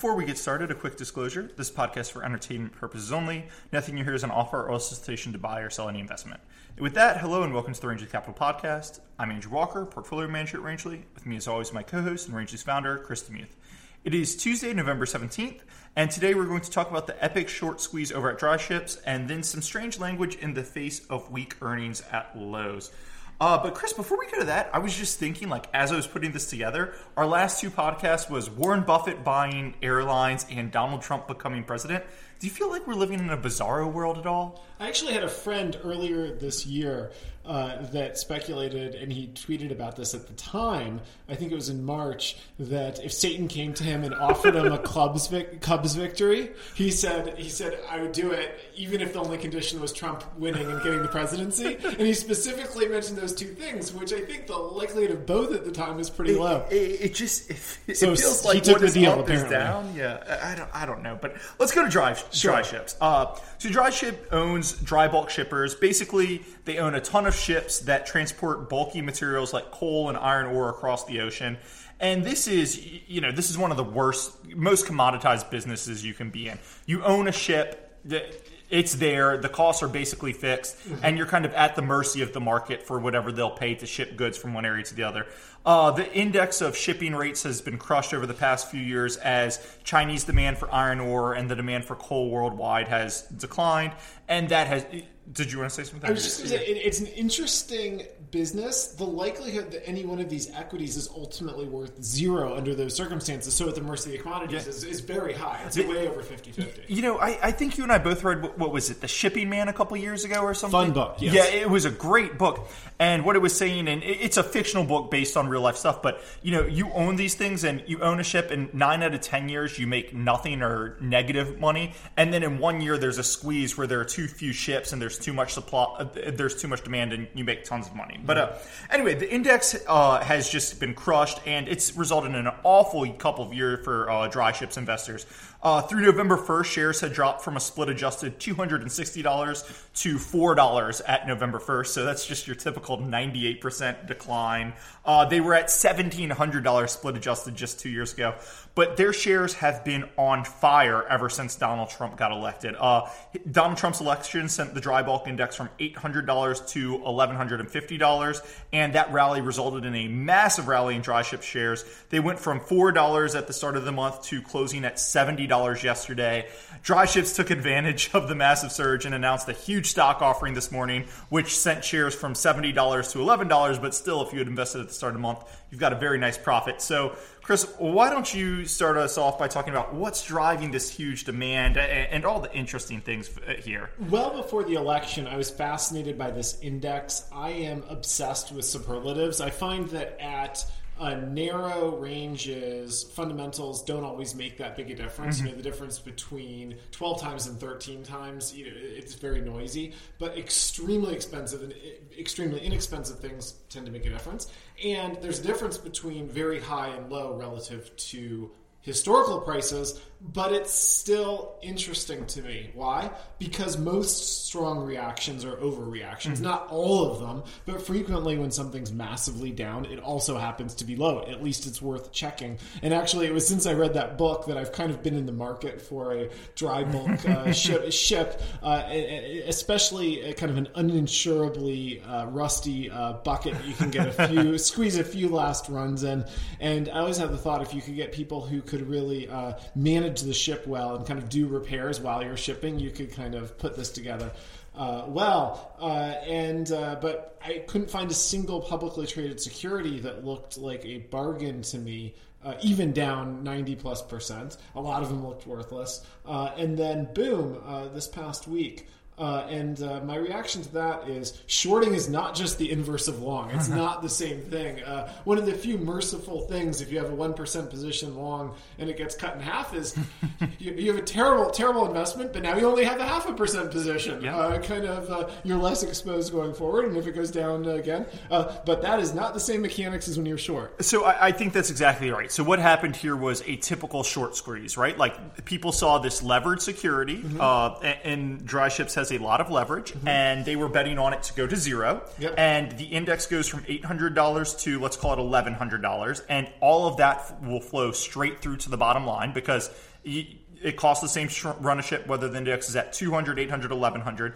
Before we get started, a quick disclosure. This podcast for entertainment purposes only. Nothing you hear is an offer or solicitation to buy or sell any investment. With that, hello and welcome to the Rangeley Capital Podcast. I'm Andrew Walker, portfolio manager at Rangeley. With me, as always, my co-host and Rangeley's founder, Chris DeMuth. It is Tuesday, November 17th, and today we're going to talk about the epic short squeeze over at DryShips and then some strange language in the face of weak earnings at Lowe's. Uh, but Chris, before we go to that, I was just thinking, like, as I was putting this together, our last two podcasts was Warren Buffett buying airlines and Donald Trump becoming president. Do you feel like we're living in a bizarro world at all? I actually had a friend earlier this year uh, that speculated, and he tweeted about this at the time. I think it was in March that if Satan came to him and offered him a Cubs vic- Cubs victory, he said he said I would do it even if the only condition was Trump winning and getting the presidency. and he specifically mentioned those two things, which I think the likelihood of both at the time was pretty It, low. it, it just it, it So feels like he took what the is deal, apparently. down. Yeah, I I don't I don't know, but let's go to dry DryShips. Uh, so dry ship owns dry bulk shippers. Basically, they own a ton of ships that transport bulky materials like coal and iron ore across the ocean. And this is, you know, this is one of the worst, most commoditized businesses you can be in. You own a ship that it's there, the costs are basically fixed, and you're kind of at the mercy of the market for whatever they'll pay to ship goods from one area to the other. Uh, the index of shipping rates has been crushed over the past few years as Chinese demand for iron ore and the demand for coal worldwide has declined, and that has. Did you want to say something? I was just going to say, it's an interesting business. The likelihood that any one of these equities is ultimately worth zero under those circumstances, so at the mercy of the commodities, is, is very high. It's way over 50 50. You know, I, I think you and I both read what, what was it, The Shipping Man, a couple years ago or something. Fun book, yes. Yeah, it was a great book, and what it was saying, and it- it's a fictional book based on real life stuff. But you know, you own these things, and you own a ship, and nine out of ten years you make nothing or negative money, and then in one year there's a squeeze where there are too few ships and there's too much supply, uh, there's too much demand, and you make tons of money. But uh, anyway, the index uh, has just been crushed, and it's resulted in an awful couple of years for uh, DryShips investors. Uh, through November 1st, shares had dropped from a split adjusted $260 to $4 at November 1st. So that's just your typical 98% decline. Uh, they were at $1,700 split adjusted just two years ago. But their shares have been on fire ever since Donald Trump got elected. Uh, Donald Trump's election sent the dry bulk index from $800 to $1,150, and that rally resulted in a massive rally in dry ship shares. They went from $4 at the start of the month to closing at $70 yesterday. DryShips took advantage of the massive surge and announced a huge stock offering this morning, which sent shares from $70 to $11, but still, if you had invested at the start of the month, you've got a very nice profit. So, Chris, why don't you start us off by talking about what's driving this huge demand and all the interesting things uh, here? Well before the election, I was fascinated by this index. I am obsessed with superlatives. I find that at uh, narrow ranges, fundamentals don't always make that big a difference. You know, the difference between 12 times and 13 times, you know, it's very noisy, but extremely expensive and extremely inexpensive things tend to make a difference. And there's a difference between very high and low relative to historical prices, but it's still interesting to me. Why? Because most strong reactions are overreactions. Not all of them, but frequently when something's massively down, it also happens to be low. At least it's worth checking. And actually, it was since I read that book that I've kind of been in the market for a dry bulk uh, ship, ship uh, especially a kind of an uninsurably uh, rusty uh, bucket you can get a few, squeeze a few last runs in. And I always have the thought if you could get people who could really uh, manage the ship well and kind of do repairs while you're shipping, you could kind of put this together. Uh, well, uh, and uh, but I couldn't find a single publicly traded security that looked like a bargain to me. Uh, even down 90 plus percent. A lot of them looked worthless. Uh, and then, boom, uh, this past week, Uh, and uh, my reaction to that is shorting is not just the inverse of long. It's not the same thing. Uh, one of the few merciful things, if you have a 1% position long and it gets cut in half, is you, you have a terrible, terrible investment, but now you only have a half a percent position. Yeah. Uh, kind of, uh, you're less exposed going forward, and if it goes down uh, again. Uh, but that is not the same mechanics as when you're short. So I, I think that's exactly right. So what happened here was a typical short squeeze, right? Like people saw this levered security, uh, and, and DryShips has has a lot of leverage, mm-hmm. and they were betting on it to go to zero. Yep. And the index goes from eight hundred dollars to let's call it eleven hundred dollars, and all of that will flow straight through to the bottom line because it costs the same sh- run a ship whether the index is at 200, 800, 1100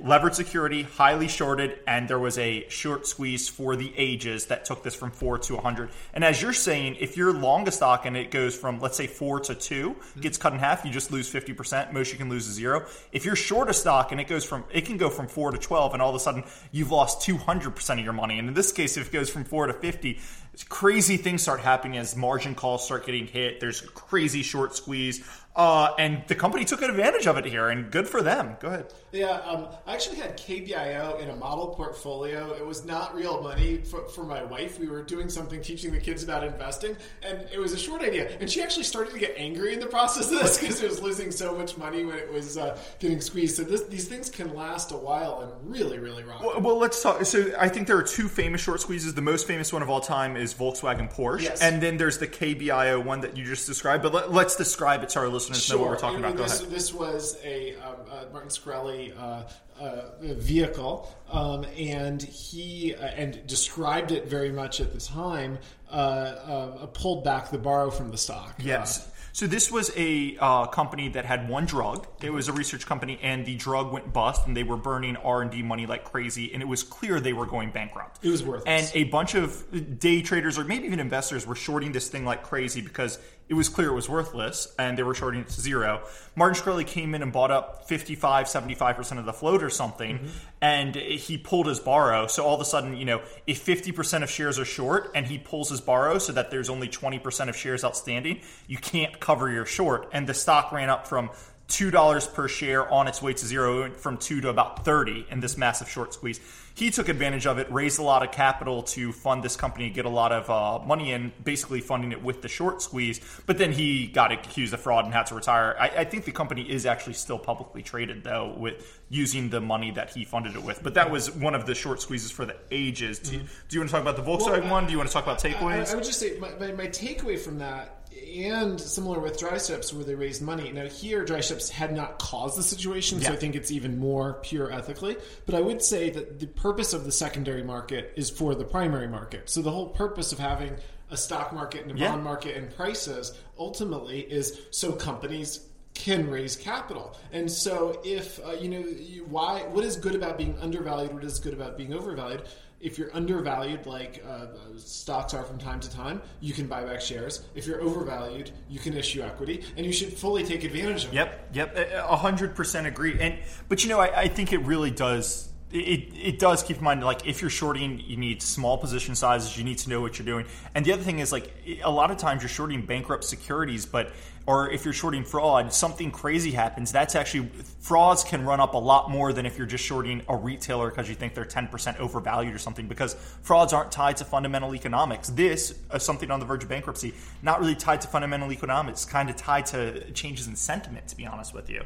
levered security, highly shorted, and there was a short squeeze for the ages that took this from four to 100. And as you're saying, if you're long a stock and it goes from, let's say, four to 2 mm-hmm. gets cut in half, you just lose 50%. Most you can lose is zero. If you're short a stock and it goes from, it can go from four to 12, and all of a sudden you've lost 200% of your money. And in this case, if it goes from four to 50, crazy things start happening as margin calls start getting hit. There's crazy short squeeze. Uh, and the company took advantage of it here, and good for them. Go ahead. Yeah, um, I actually had KBIO in a model portfolio. It was not real money for, for my wife. We were doing something teaching the kids about investing, and it was a short idea. And she actually started to get angry in the process of this because it was losing so much money when it was uh, getting squeezed. So this, these things can last a while and really, really rock. Well, well, let's talk. So I think there are two famous short squeezes. The most famous one of all time is Volkswagen Porsche, Yes. and then there's the KBIO one that you just described. But let, us describe it so our listeners know what we're talking about. Go This, ahead. this was a um, uh, Martin Shkreli uh, uh, vehicle, um, and he uh, and described it very much at the time. Uh, uh, pulled back the borrow from the stock. Yes. So this was a uh, company that had one drug. It was a research company, and the drug went bust, and they were burning R and D money like crazy, and it was clear they were going bankrupt. It was worthless. And a bunch of day traders, or maybe even investors, were shorting this thing like crazy because it was clear it was worthless, and they were shorting it to zero. Martin Shkreli came in and bought up 55, 75% of the float or something, mm-hmm. and he pulled his borrow. So all of a sudden, you know, if 50% of shares are short and he pulls his borrow so that there's only 20% of shares outstanding, you can't cover your short. And the stock ran up from two dollars per share on its way to zero, from two to about thirty in this massive short squeeze. He took advantage of it, raised a lot of capital to fund this company, get a lot of uh, money in, basically funding it with the short squeeze. But then he got accused of fraud and had to retire. I, I think the company is actually still publicly traded though, with using the money that he funded it with. But that was one of the short squeezes for the ages. Do, you, do you want to talk about the Volkswagen Well, one? Do you want to talk about I, takeaways? I would just say my, my, my takeaway from that, and similar with DryShips where they raised money. Now here, DryShips had not caused the situation, so I think it's even more pure ethically. But I would say that the purpose of the secondary market is for the primary market. So the whole purpose of having a stock market and a Yeah. bond market and prices ultimately is so companies can raise capital. And so if uh, you know you, why what is good about being undervalued, what is good about being overvalued? If you're undervalued, like uh, stocks are from time to time, you can buy back shares. If you're overvalued, you can issue equity, and you should fully take advantage of it. Yep, yep, hundred percent agree. And but you know, I, I think it really does. It, it does keep in mind like if you're shorting, you need small position sizes. You need to know what you're doing. And the other thing is like a lot of times you're shorting bankrupt securities, but or if you're shorting fraud, something crazy happens. That's actually frauds can run up a lot more than if you're just shorting a retailer because you think they're 10% overvalued or something. Because frauds aren't tied to fundamental economics. This is something on the verge of bankruptcy, not really tied to fundamental economics, kind of tied to changes in sentiment. To be honest with you.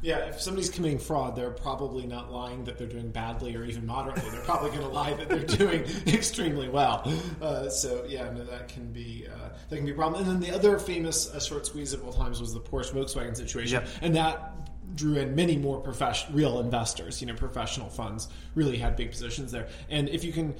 Yeah, if somebody's committing fraud, they're probably not lying that they're doing badly or even moderately. They're probably going to lie that they're doing extremely well. Uh, so yeah, no, that can be uh, that can be a problem. And then the other famous uh, short squeeze of all times was the Porsche Volkswagen situation, and that drew in many more professional, real investors. You know, professional funds really had big positions there. And if you can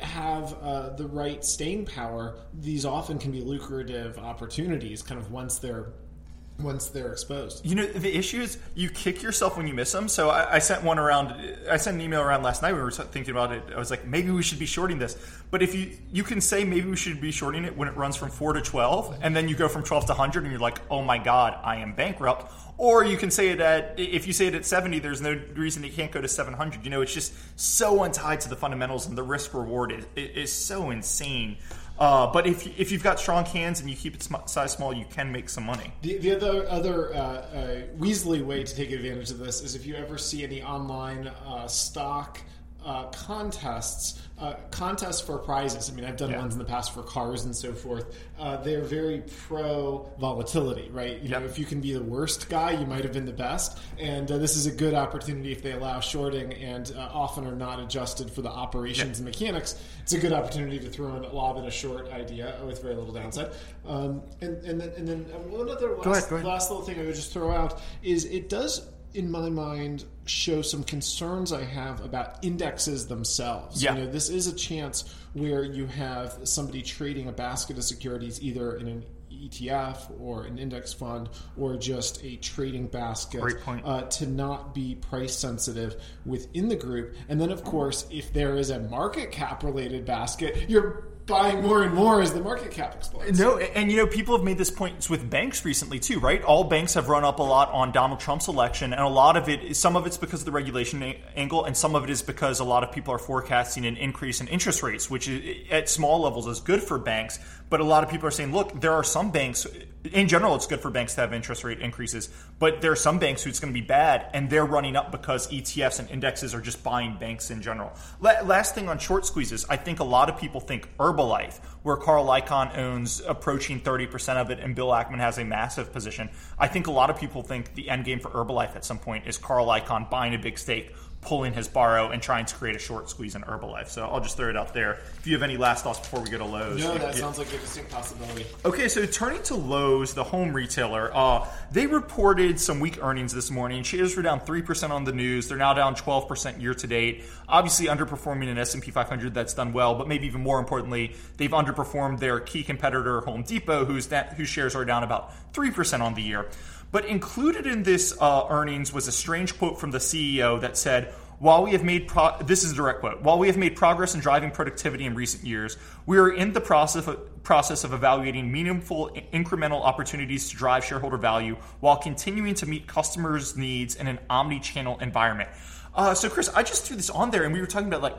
have uh, the right staying power, these often can be lucrative opportunities. Kind of once they're once they're exposed. You know, the issue is you kick yourself when you miss them. So I, I sent one around. I sent an email around last night. We were thinking about it. I was like, maybe we should be shorting this. But if you you can say maybe we should be shorting it when it runs from four to twelve, and then you go from twelve to hundred, and you're like, oh my god, I am bankrupt. Or you can say it at if you say it at seventy, there's no reason it can't go to seven hundred. You know, it's just so untied to the fundamentals, and the risk reward is, is so insane. Uh, but if if you've got strong hands and you keep it sm- size small, you can make some money. The, the other other uh, uh, Weasley way to take advantage of this is if you ever see any online uh, stock uh, contests, uh, contests for prizes. I mean, I've done Yeah. ones in the past for cars and so forth. Uh, they're very pro volatility, right? You know, if you can be the worst guy, you might have been the best. And uh, this is a good opportunity if they allow shorting and uh, often are not adjusted for the operations and mechanics. It's a good opportunity to throw in a lob in a short idea with very little downside. Um, and, and then, and then one other last, ahead. last little thing I would just throw out is it does in my mind, show some concerns I have about indexes themselves. Yeah. You know, this is a chance where you have somebody trading a basket of securities either in an ETF or an index fund or just a trading basket. Uh, to not be price sensitive within the group. And then, of course, if there is a market cap related basket, you're buying more and more as the market cap explodes. No, and you know, people have made this point with banks recently too, right? All banks have run up a lot on Donald Trump's election, and a lot of it, some of it's because of the regulation angle, and some of it is because a lot of people are forecasting an increase in interest rates, which is, at small levels is good for banks. But a lot of people are saying, look, there are some banks. In general, it's good for banks to have interest rate increases, but there are some banks who it's going to be bad, and they're running up because ETFs and indexes are just buying banks in general. La- last thing on short squeezes, I think a lot of people think Herbalife, where Carl Icahn owns approaching 30% of it and Bill Ackman has a massive position. I think a lot of people think the end game for Herbalife at some point is Carl Icahn buying a big stake, pulling his borrow, and trying to create a short squeeze in Herbalife. So I'll just throw it out there. If you have any last thoughts before we go to Lowe's. No, that Yeah. sounds like a distinct possibility. Okay, so turning to Lowe's, the home retailer, uh, they reported some weak earnings this morning. Shares were down three percent on the news. They're now down twelve percent year to date. Obviously, underperforming an S and P 500 that's done well, but maybe even more importantly, they've underperformed their key competitor, Home Depot, whose that, whose shares are down about three percent on the year. But included in this uh, earnings was a strange quote from the CEO that said. While we have made pro- this is a direct quote. While we have made progress in driving productivity in recent years, we are in the process of, process of evaluating meaningful incremental opportunities to drive shareholder value while continuing to meet customers' needs in an omni-channel environment. Uh, so, Chris, I just threw this on there, and we were talking about like.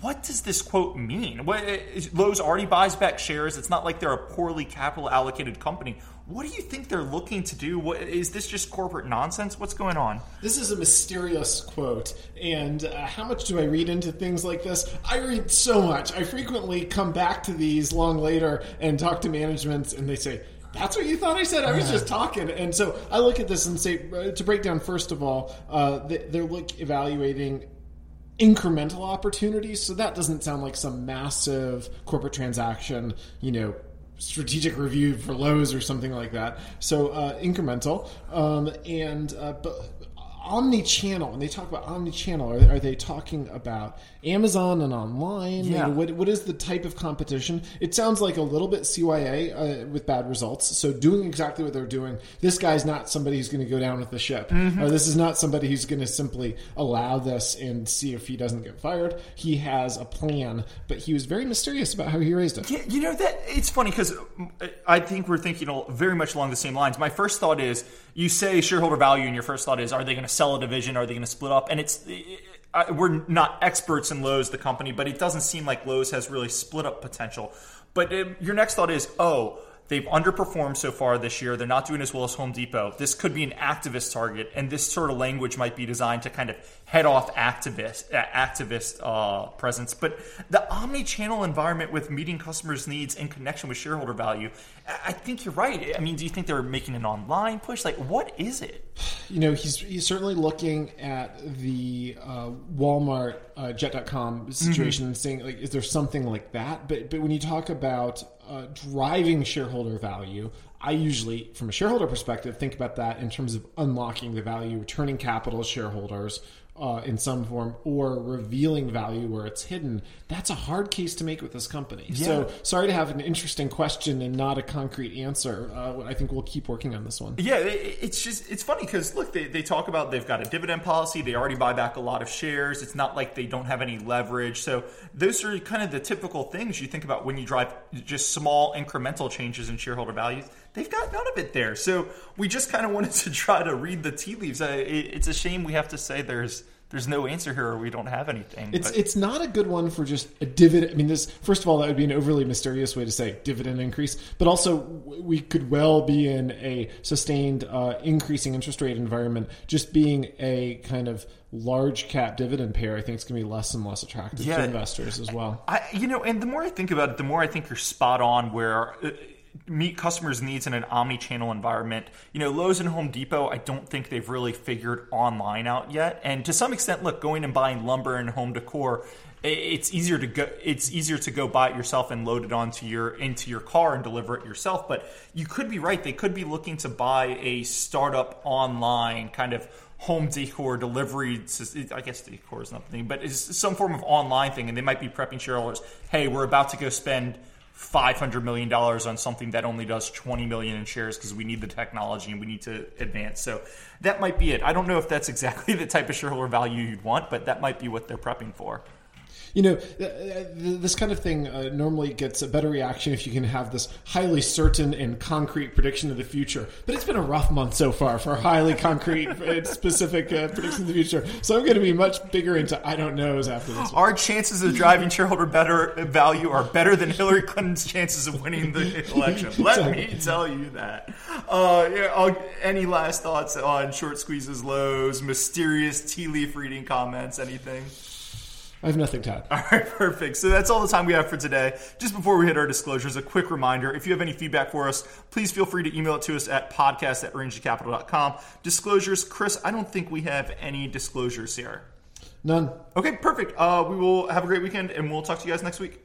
What does this quote mean? What, Lowe's already buys back shares. It's not like they're a poorly capital allocated company. What do you think they're looking to do? What, is this just corporate nonsense? What's going on? This is a mysterious quote, and uh, how much do I read into things like this? I read so much. I frequently come back to these long later and talk to management, and they say, that's what you thought I said. I was just talking, and so I look at this and say, uh, to break down first of all, uh, they- they're look evaluating incremental opportunities. So that doesn't sound like some massive corporate transaction, you know, strategic review for Lowe's or something like that. So uh, incremental um, and uh, but omni-channel. When they talk about omni-channel, are, are they talking about Amazon and online? Yeah. Like, what, what is the type of competition? It sounds like a little bit CYA uh, with bad results. So doing exactly what they're doing. This guy's not somebody who's going to go down with the ship. Or this is not somebody who's going to simply allow this and see if he doesn't get fired. He has a plan, but he was very mysterious about how he raised it. Yeah, you know that it's funny because I think we're thinking very much along the same lines. My first thought is you say shareholder value, and your first thought is are they going to sell a division? Are they going to split up? And it's We're not experts in Lowe's, the company, but it doesn't seem like Lowe's has really split up potential. But um, your next thought is oh. They've underperformed so far this year. They're not doing as well as Home Depot. This could be an activist target, and this sort of language might be designed to kind of head off activist uh, activist uh, presence. But the omni-channel environment with meeting customers' needs in connection with shareholder value, I think you're right. I mean, do you think they're making an online push? Like, what is it? you know he's he's certainly looking at the uh, Walmart uh, Jet.com situation and saying like is there something like that but but when you talk about uh, driving shareholder value I usually from a shareholder perspective think about that in terms of unlocking the value returning capital to shareholders uh, in some form or revealing value where it's hidden that's a hard case to make with this company so sorry to have an interesting question and not a concrete answer uh, I think we'll keep working on this one Yeah, it's just it's funny because look, they, they talk about they've got a dividend policy. They already buy back a lot of shares. It's not like they don't have any leverage. So those are kind of the typical things you think about when you drive just small incremental changes in shareholder values. They've got none of it there. So we just kind of wanted to try to read the tea leaves. Uh, it, it's a shame we have to say there's there's no answer here or we don't have anything. It's but- it's not a good one for just a dividend. I mean, this first of all, that would be an overly mysterious way to say dividend increase, but also we could well be in a sustained uh, increasing interest rate environment. Just being a kind of large cap dividend payer, I think it's going to be less and less attractive Yeah. to investors as well. I, you know, and the more I think about it, the more I think you're spot on. Where uh, meet customers' needs in an omni-channel environment. You know, Lowe's and Home Depot, I don't think they've really figured online out yet. And to some extent, look, going and buying lumber and home decor, it's easier to go. It's easier to go buy it yourself and load it onto your into your car and deliver it yourself. But you could be right; they could be looking to buy a startup online kind of home decor delivery. I guess decor is nothing, but it's some form of online thing, and they might be prepping shareholders. Hey, we're about to go spend $500 million on something that only does 20 million in shares because we need the technology and we need to advance. So that might be it. I don't know if that's exactly the type of shareholder value you'd want, but that might be what they're prepping for you know, this kind of thing uh, normally gets a better reaction if you can have this highly certain and concrete prediction of the future. But it's been a rough month so far for highly concrete and specific uh, predictions of the future. So I'm going to be much bigger into I don't knows after this. Our chances of driving shareholder better value are better than Hillary Clinton's chances of winning the election. Let me tell you that. Uh, yeah, any last thoughts on short squeezes, Lowe's, mysterious tea leaf reading comments, anything? I have nothing to add. All right, perfect. So that's all the time we have for today. Just before we hit our disclosures, a quick reminder if you have any feedback for us, please feel free to email it to us at podcast at rangecapital.com. Disclosures, Chris, I don't think we have any disclosures here. None. Okay, perfect. Uh, we will have a great weekend and we'll talk to you guys next week.